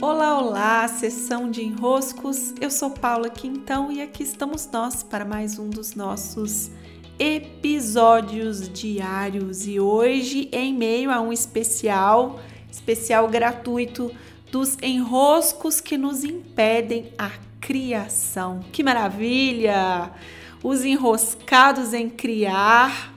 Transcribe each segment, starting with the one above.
Olá, olá, sessão de enroscos. Eu sou Paula Quintão e aqui estamos nós para mais um dos nossos episódios diários. E hoje, em meio a um especial, especial gratuito dos enroscos que nos impedem a criação. Que maravilha! Os enroscados em criar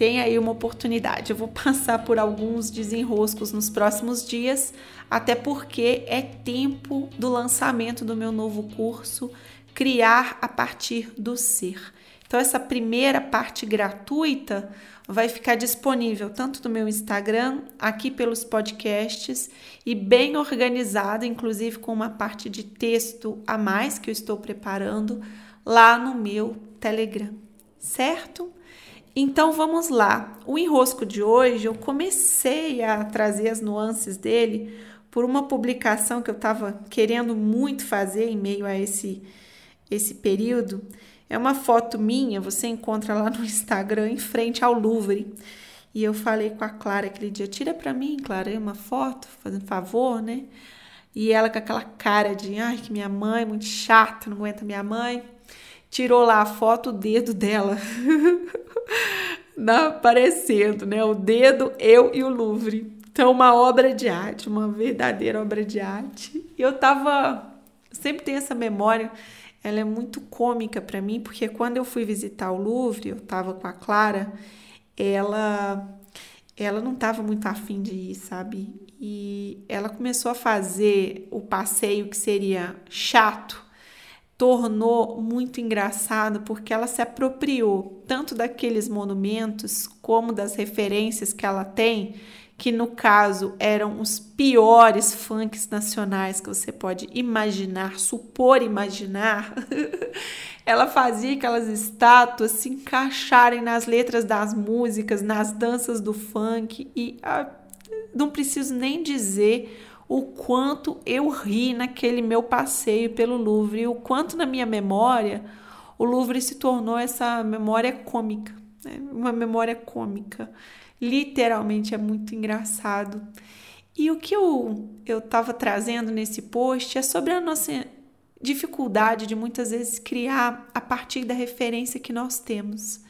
tem aí uma oportunidade. Eu vou passar por alguns desenroscos nos próximos dias, até porque é tempo do lançamento do meu novo curso Criar a partir do ser. Então, essa primeira parte gratuita vai ficar disponível tanto no meu Instagram, aqui pelos podcasts e bem organizada, inclusive com uma parte de texto a mais que eu estou preparando lá no meu Telegram, certo? Então vamos lá. O enrosco de hoje eu comecei a trazer as nuances dele por uma publicação que eu estava querendo muito fazer em meio a esse esse período. É uma foto minha, você encontra lá no Instagram em frente ao Louvre. E eu falei com a Clara aquele dia: tira para mim, Clara, uma foto, fazendo favor, né? E ela com aquela cara de ai, que minha mãe, muito chata, não aguenta minha mãe. Tirou lá a foto, o dedo dela. aparecendo, né? O dedo, eu e o Louvre. Então, uma obra de arte, uma verdadeira obra de arte. E eu tava. sempre tenho essa memória, ela é muito cômica para mim, porque quando eu fui visitar o Louvre, eu tava com a Clara, ela. Ela não estava muito afim de ir, sabe? E ela começou a fazer o passeio que seria chato, tornou muito engraçado porque ela se apropriou tanto daqueles monumentos como das referências que ela tem, que no caso eram os piores funks nacionais que você pode imaginar, supor imaginar. ela fazia aquelas estátuas se encaixarem nas letras das músicas, nas danças do funk e ah, não preciso nem dizer o quanto eu ri naquele meu passeio pelo Louvre, o quanto na minha memória o Louvre se tornou essa memória cômica, né? uma memória cômica. Literalmente é muito engraçado. E o que eu estava trazendo nesse post é sobre a nossa dificuldade de muitas vezes criar a partir da referência que nós temos.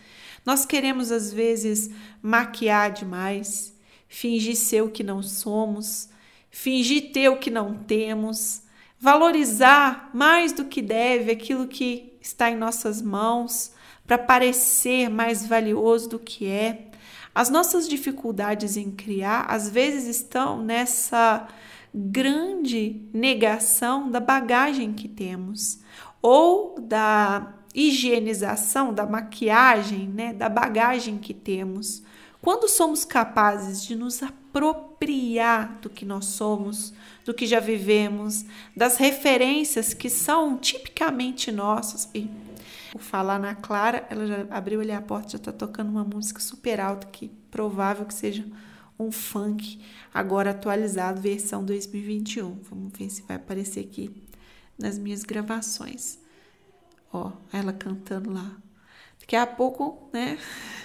Nós queremos, às vezes, maquiar demais, fingir ser o que não somos, fingir ter o que não temos, valorizar mais do que deve aquilo que está em nossas mãos para parecer mais valioso do que é. As nossas dificuldades em criar às vezes estão nessa grande negação da bagagem que temos ou da higienização da maquiagem, né, da bagagem que temos. Quando somos capazes de nos apropriar do que nós somos, do que já vivemos, das referências que são tipicamente nossas. E falar na Clara, ela já abriu ali a porta, já está tocando uma música super alta que provável que seja um funk agora atualizado, versão 2021. Vamos ver se vai aparecer aqui nas minhas gravações. Ó, ela cantando lá. Daqui a pouco, né?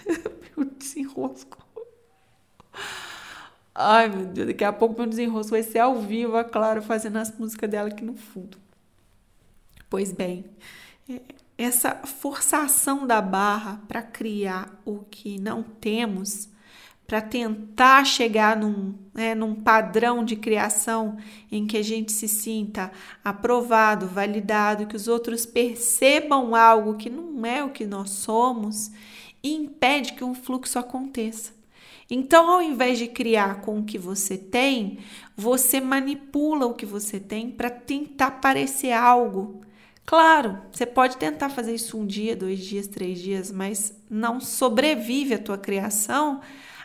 meu desenrosco. Ai, meu Deus, daqui a pouco meu desenrosco vai ser ao vivo, a Clara fazendo as músicas dela aqui no fundo. Pois bem, é, essa forçação da barra para criar o que não temos para tentar chegar num, né, num padrão de criação em que a gente se sinta aprovado, validado, que os outros percebam algo que não é o que nós somos impede que um fluxo aconteça. Então, ao invés de criar com o que você tem, você manipula o que você tem para tentar parecer algo. Claro, você pode tentar fazer isso um dia, dois dias, três dias, mas não sobrevive a tua criação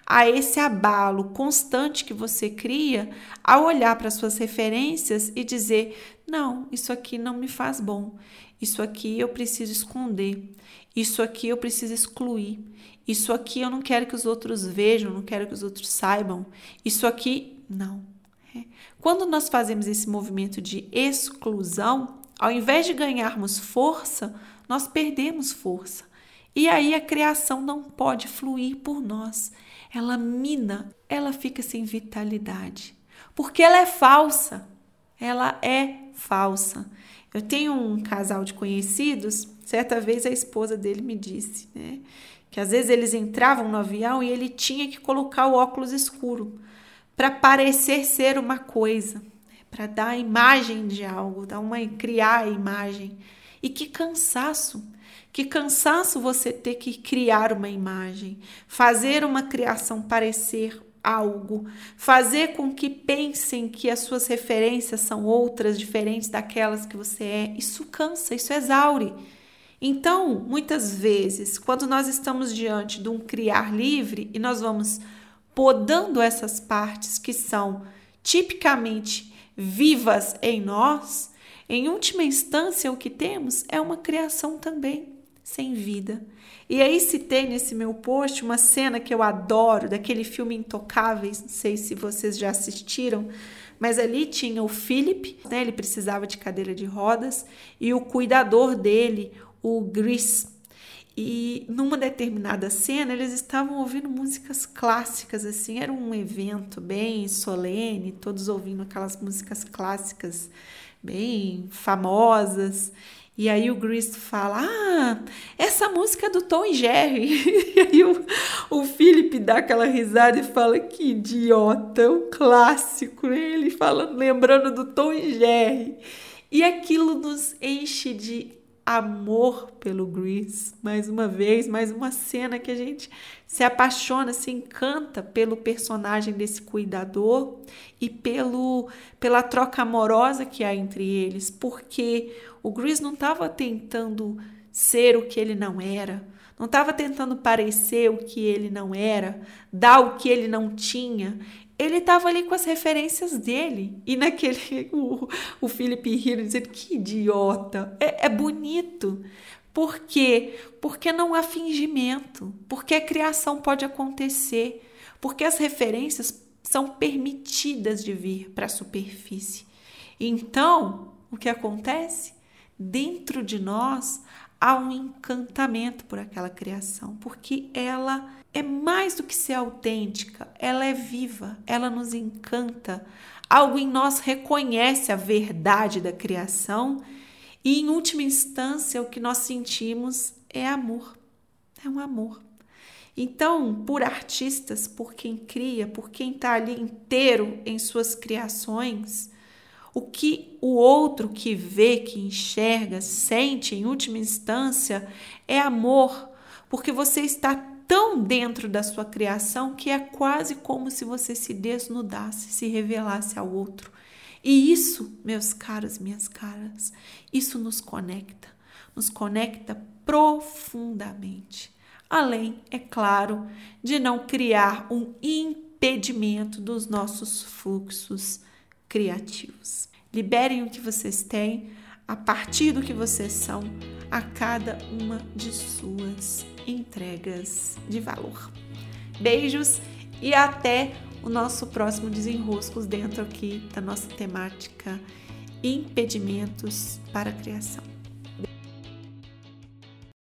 a esse abalo constante que você cria ao olhar para suas referências e dizer: não, isso aqui não me faz bom, isso aqui eu preciso esconder, isso aqui eu preciso excluir, isso aqui eu não quero que os outros vejam, não quero que os outros saibam, isso aqui não. É. Quando nós fazemos esse movimento de exclusão, ao invés de ganharmos força, nós perdemos força. E aí a criação não pode fluir por nós ela mina, ela fica sem vitalidade, porque ela é falsa. ela é falsa. Eu tenho um casal de conhecidos, certa vez a esposa dele me disse, né, que às vezes eles entravam no avião e ele tinha que colocar o óculos escuro para parecer ser uma coisa, né, para dar a imagem de algo, dar uma criar a imagem. E que cansaço! Que cansaço você ter que criar uma imagem, fazer uma criação parecer algo, fazer com que pensem que as suas referências são outras, diferentes daquelas que você é. Isso cansa, isso exaure. Então, muitas vezes, quando nós estamos diante de um criar livre e nós vamos podando essas partes que são tipicamente vivas em nós, em última instância, o que temos é uma criação também sem vida. E aí citei nesse meu post uma cena que eu adoro, daquele filme Intocáveis, não sei se vocês já assistiram, mas ali tinha o Philip, né, ele precisava de cadeira de rodas, e o cuidador dele, o Gris. E numa determinada cena eles estavam ouvindo músicas clássicas, assim, era um evento bem solene, todos ouvindo aquelas músicas clássicas bem famosas. E aí o Gris fala: Ah, essa música é do Tom e Jerry. E aí o, o Philip dá aquela risada e fala: Que idiota, um clássico. Ele fala, lembrando do Tom e Jerry. E aquilo nos enche de amor pelo Grease. Mais uma vez, mais uma cena que a gente se apaixona, se encanta pelo personagem desse cuidador e pelo pela troca amorosa que há entre eles, porque o Grease não estava tentando ser o que ele não era, não estava tentando parecer o que ele não era, dar o que ele não tinha ele estava ali com as referências dele. E naquele. O, o Felipe rindo dizendo: que idiota. É, é bonito. Por quê? Porque não há fingimento. Porque a criação pode acontecer. Porque as referências são permitidas de vir para a superfície. Então, o que acontece? Dentro de nós há um encantamento por aquela criação, porque ela é mais do que ser autêntica, ela é viva, ela nos encanta. Algo em nós reconhece a verdade da criação e, em última instância, o que nós sentimos é amor. É um amor. Então, por artistas, por quem cria, por quem está ali inteiro em suas criações, o que o outro que vê, que enxerga, sente, em última instância, é amor, porque você está tão dentro da sua criação que é quase como se você se desnudasse, se revelasse ao outro. E isso, meus caros, minhas caras, isso nos conecta, nos conecta profundamente. Além, é claro, de não criar um impedimento dos nossos fluxos criativos. Liberem o que vocês têm a partir do que vocês são a cada uma de suas entregas de valor. Beijos e até o nosso próximo desenroscos dentro aqui da nossa temática impedimentos para a criação.